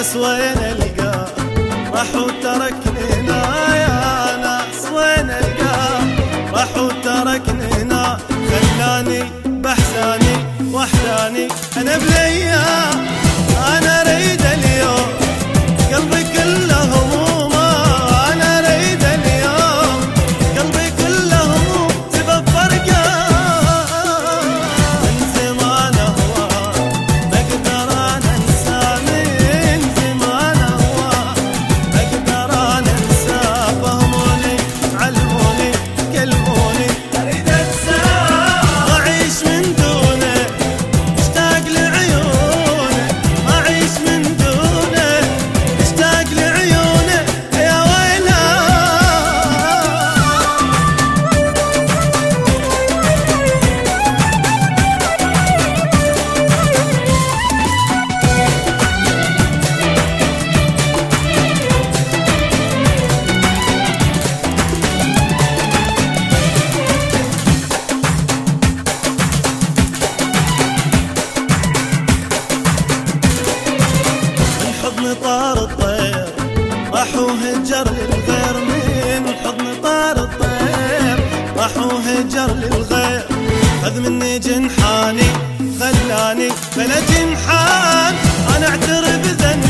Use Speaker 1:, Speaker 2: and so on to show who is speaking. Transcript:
Speaker 1: ناس وين القاه راح وتركني هنا يا ناس. وين القاه راح وتركني هنا. خلاني بحساني وحداني أنا بليا راح وهجر للغير من حضن طار الطير. راح وهجر للغير. خذ مني جنحاني خلاني بلا جنحان. أنا أعترف ذنبي